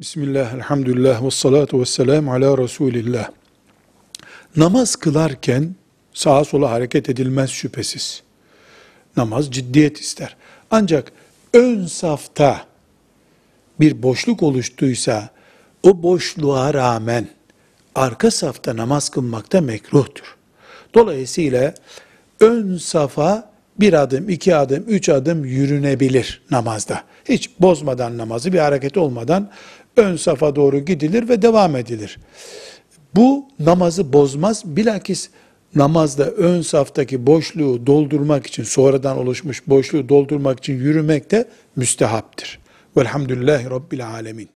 Bismillah, elhamdülillah, ve salatu ve selamu ala Resulillah. Namaz kılarken sağa sola hareket edilmez şüphesiz. Namaz ciddiyet ister. Ancak ön safta bir boşluk oluştuysa, o boşluğa rağmen arka safta namaz kılmakta mekruhtur. Dolayısıyla ön safa bir adım, iki adım, üç adım yürünebilir namazda. Hiç bozmadan namazı, bir hareket olmadan ön safa doğru gidilir ve devam edilir. Bu namazı bozmaz. Bilakis namazda ön saftaki boşluğu doldurmak için, sonradan oluşmuş boşluğu doldurmak için yürümek de müstehaptır. Velhamdülillahi Rabbil Alemin.